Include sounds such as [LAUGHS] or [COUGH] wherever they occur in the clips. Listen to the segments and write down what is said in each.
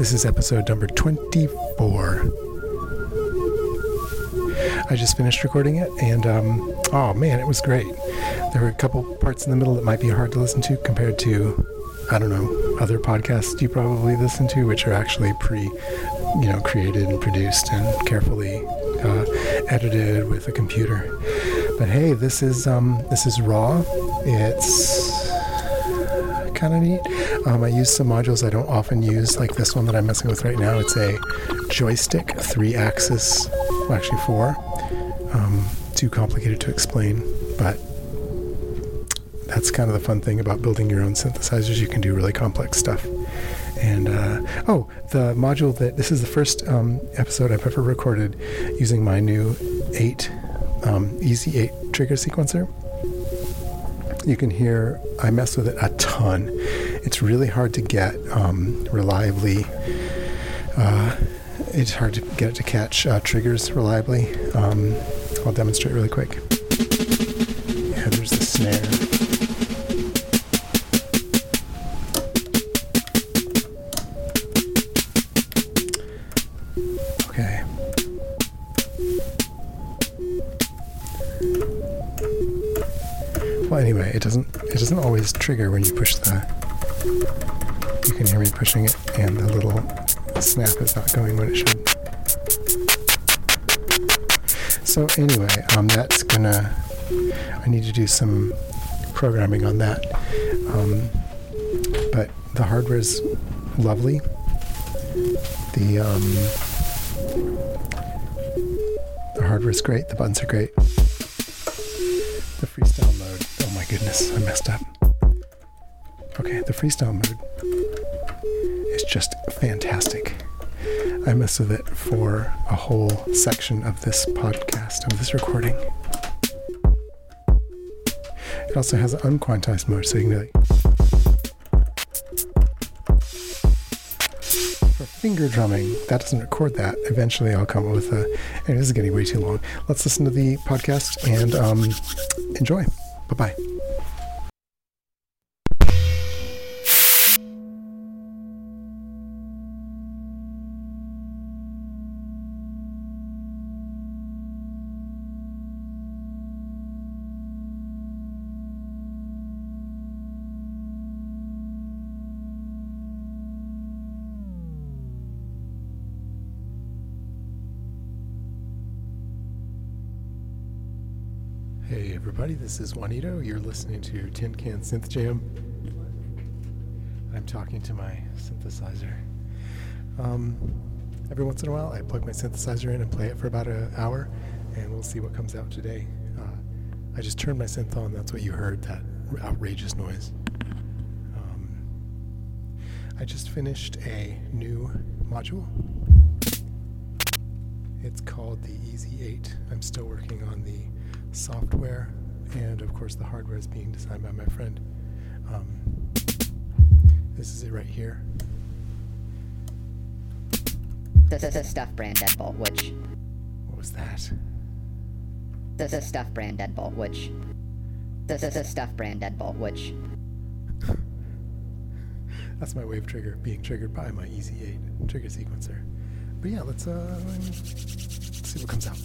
This is episode number 24. I just finished recording it, and um, oh man, it was great. There were a couple parts in the middle that might be hard to listen to compared to, I don't know, other podcasts you probably listen to, which are actually pre, you know, created and produced and carefully uh, edited with a computer. But hey, this is um, this is raw. It's kind of neat. Um, I use some modules I don't often use, like this one that I'm messing with right now. It's a joystick, three axis, well, actually four. Um, too complicated to explain, but that's kind of the fun thing about building your own synthesizers. You can do really complex stuff. And uh, oh, the module that this is the first um, episode I've ever recorded using my new 8 um, Easy 8 trigger sequencer. You can hear I mess with it a ton. It's really hard to get um, reliably. Uh, it's hard to get it to catch uh, triggers reliably. Um, I'll demonstrate really quick. Yeah, there's the snare. Okay. Well, anyway, it doesn't it doesn't always trigger when you push the. Pushing it, and the little snap is not going when it should. So anyway, um, that's gonna. I need to do some programming on that, um, but the hardware is lovely. The um, the hardware is great. The buttons are great. The freestyle mode. Oh my goodness, I messed up. Okay, the freestyle mode is just fantastic. I messed with it for a whole section of this podcast, of this recording. It also has an unquantized mode, so you can like. For finger drumming, that doesn't record that. Eventually, I'll come up with a. And this is getting way too long. Let's listen to the podcast and um, enjoy. Bye bye. Everybody, this is Juanito. You're listening to Tin Can Synth Jam. I'm talking to my synthesizer. Um, every once in a while, I plug my synthesizer in and play it for about an hour, and we'll see what comes out today. Uh, I just turned my synth on. That's what you heard, that outrageous noise. Um, I just finished a new module. It's called the Easy 8. I'm still working on the software, and of course, the hardware is being designed by my friend. Um, this is it right here. This is a stuff brand deadbolt, which What was that? this is a stuff brand deadbolt, which this is a stuff brand deadbolt, which [LAUGHS] That's my wave trigger being triggered by my Easy 8 trigger sequencer. But yeah, let's uh, let's see what comes out.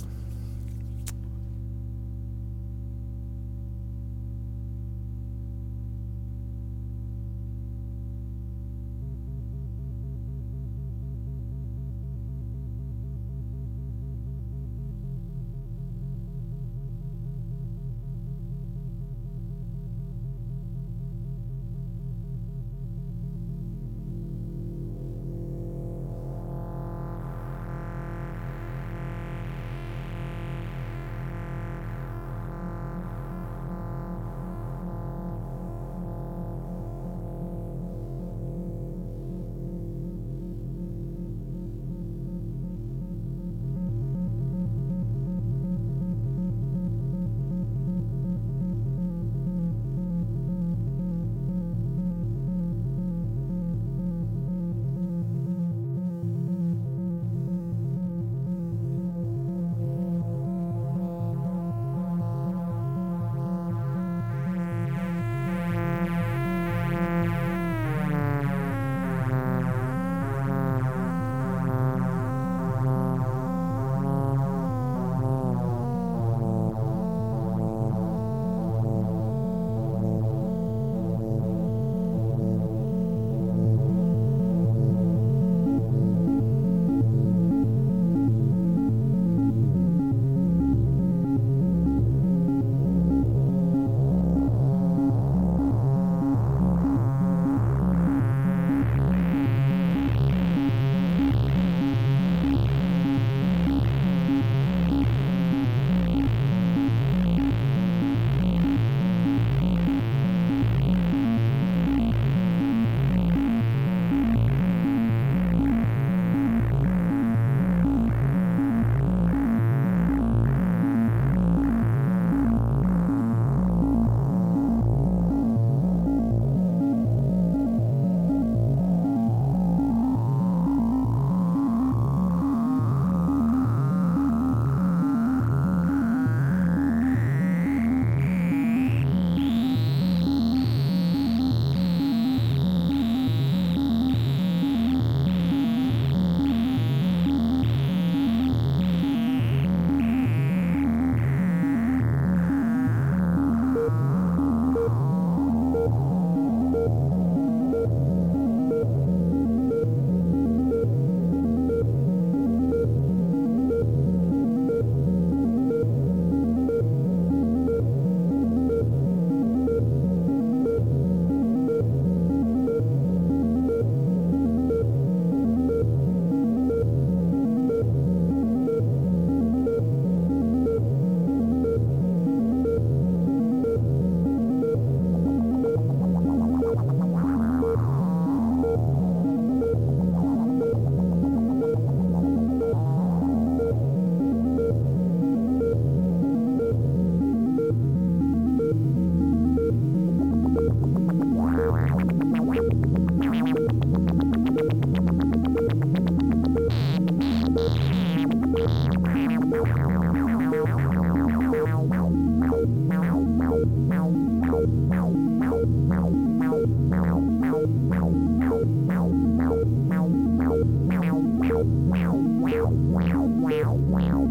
wow, wow.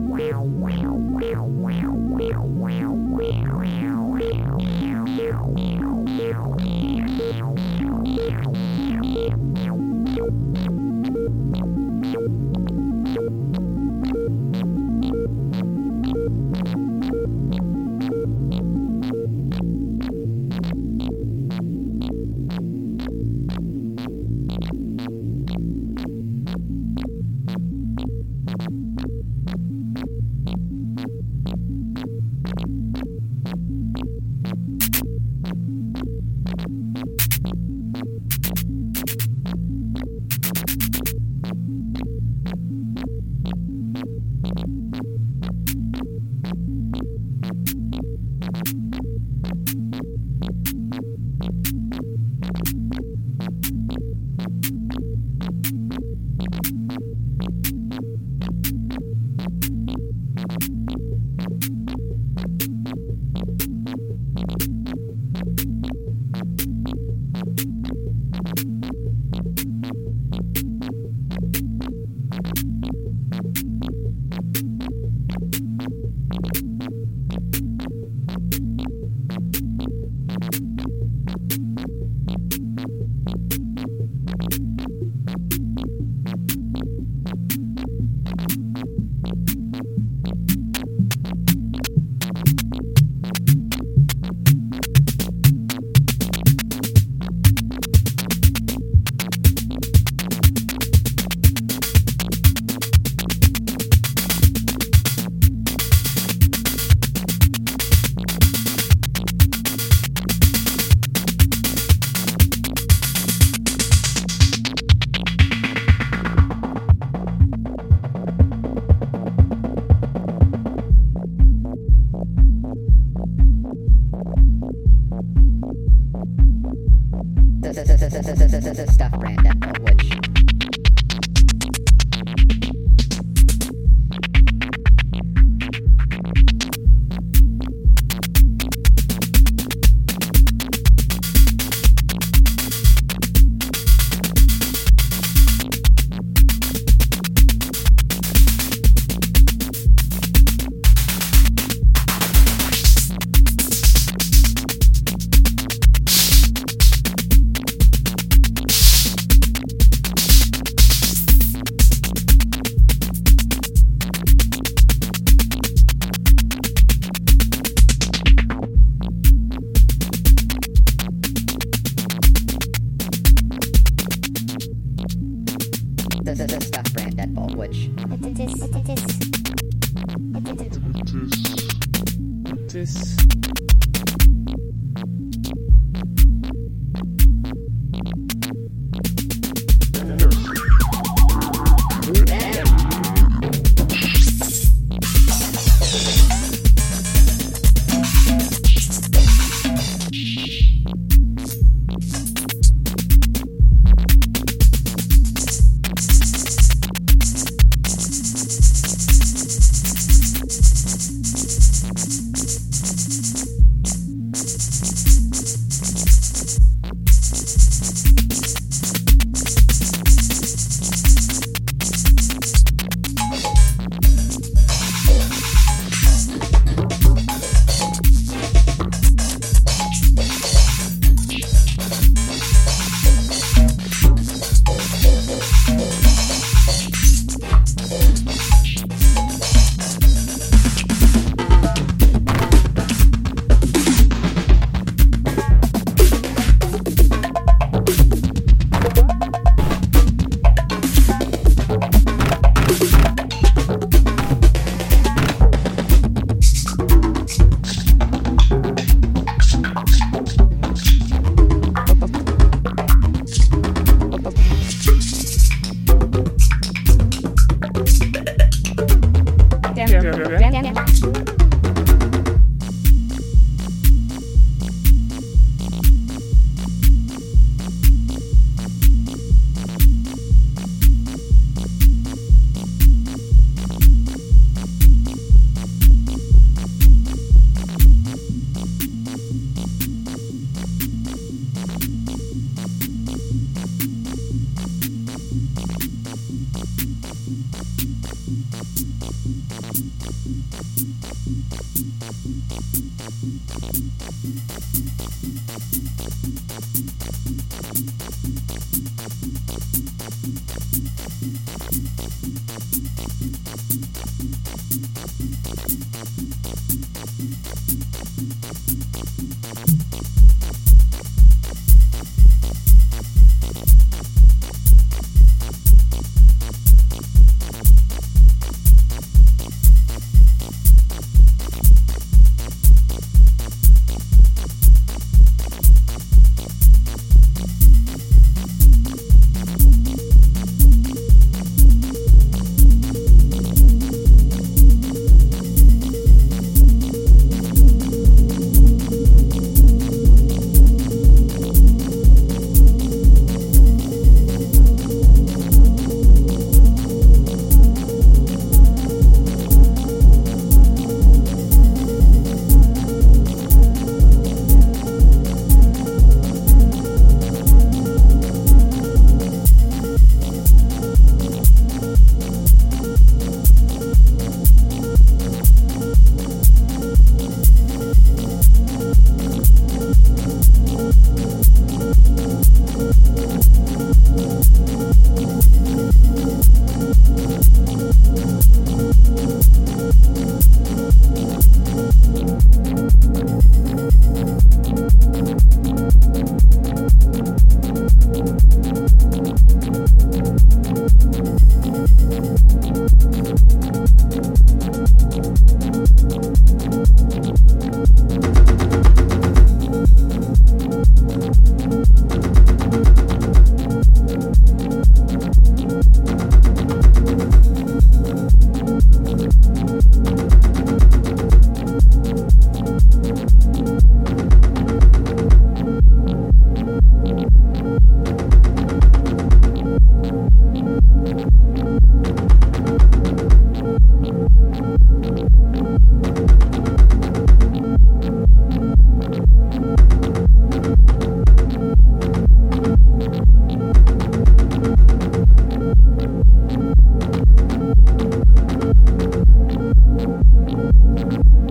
you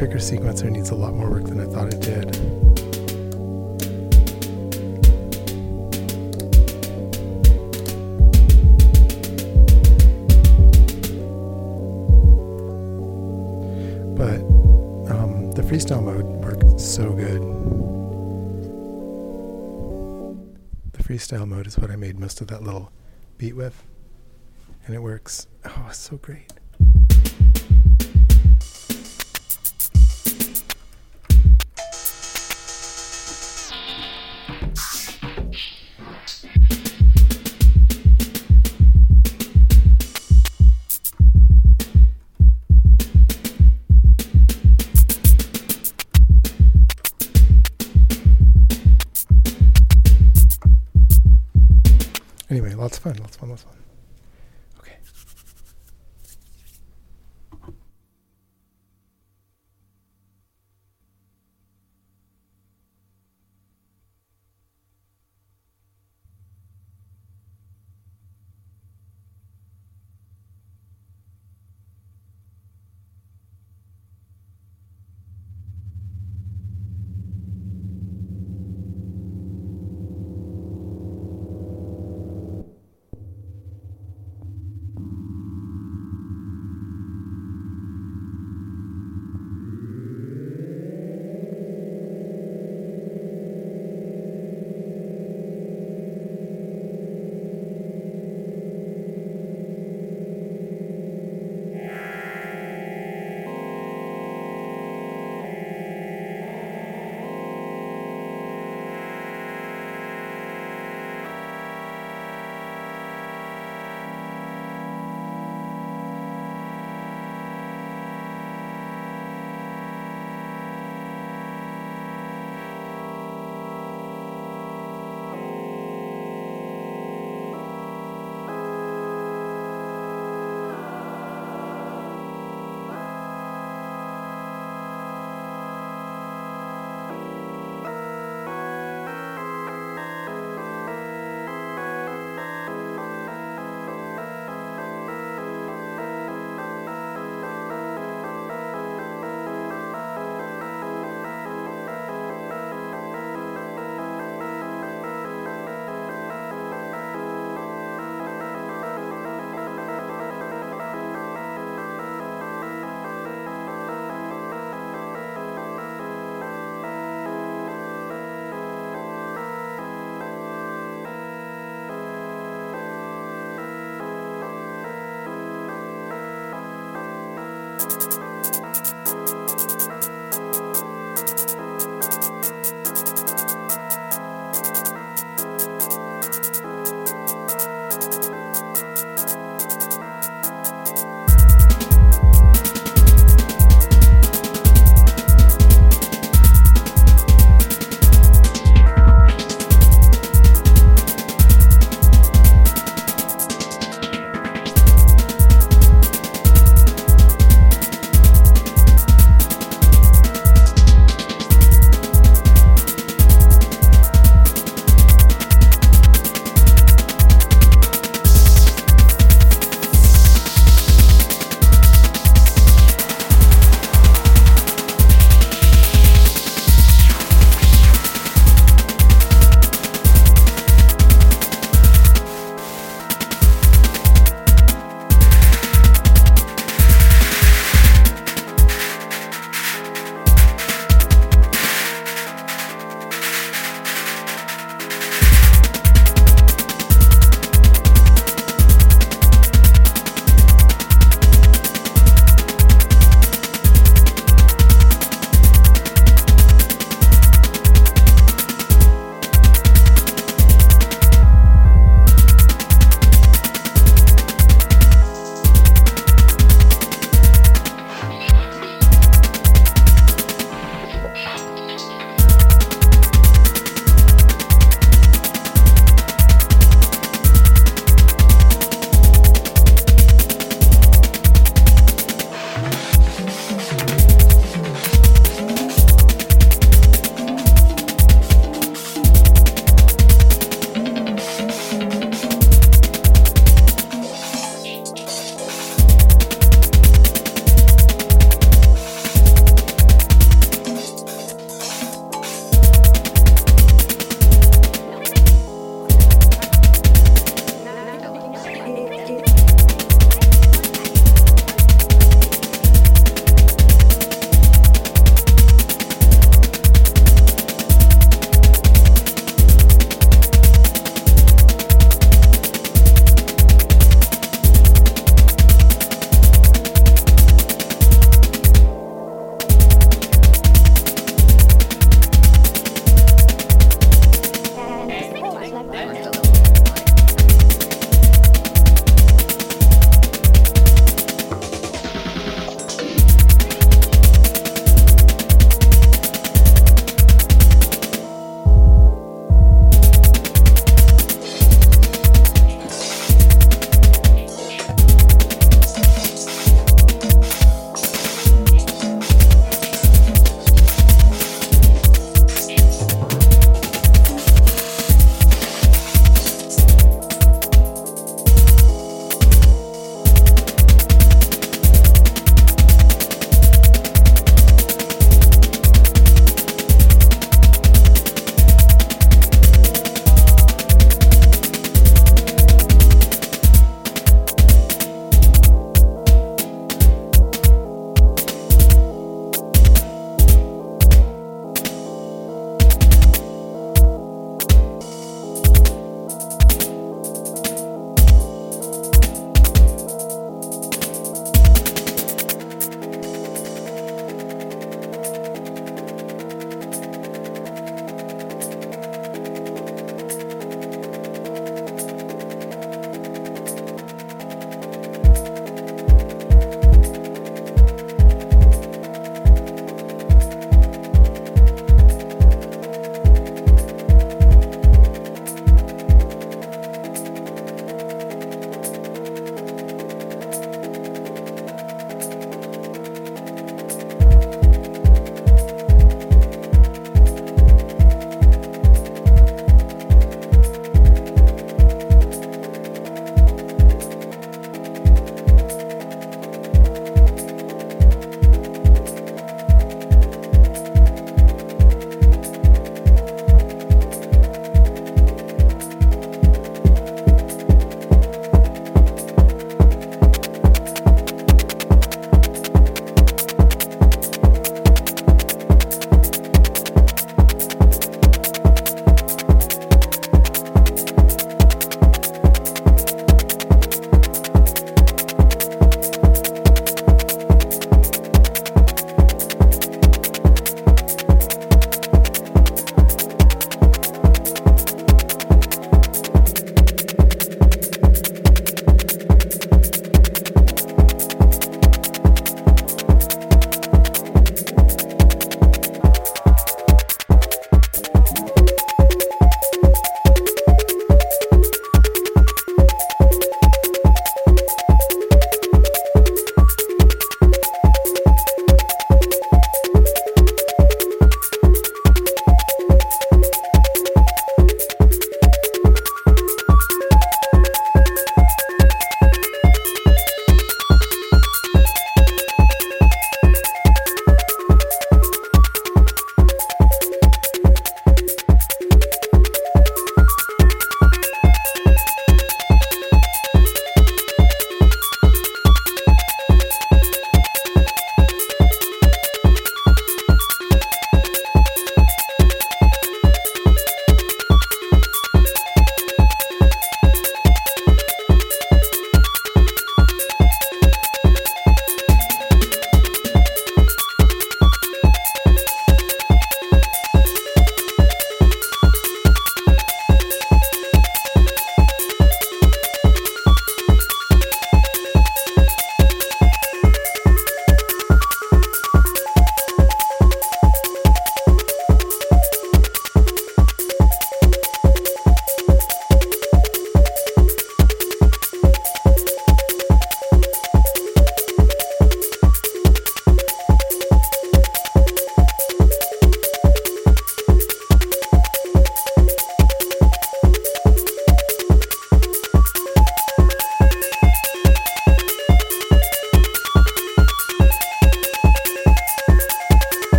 trigger sequencer needs a lot more work than I thought it did. But um, the freestyle mode works so good. The freestyle mode is what I made most of that little beat with. And it works. Oh, so great. Lots of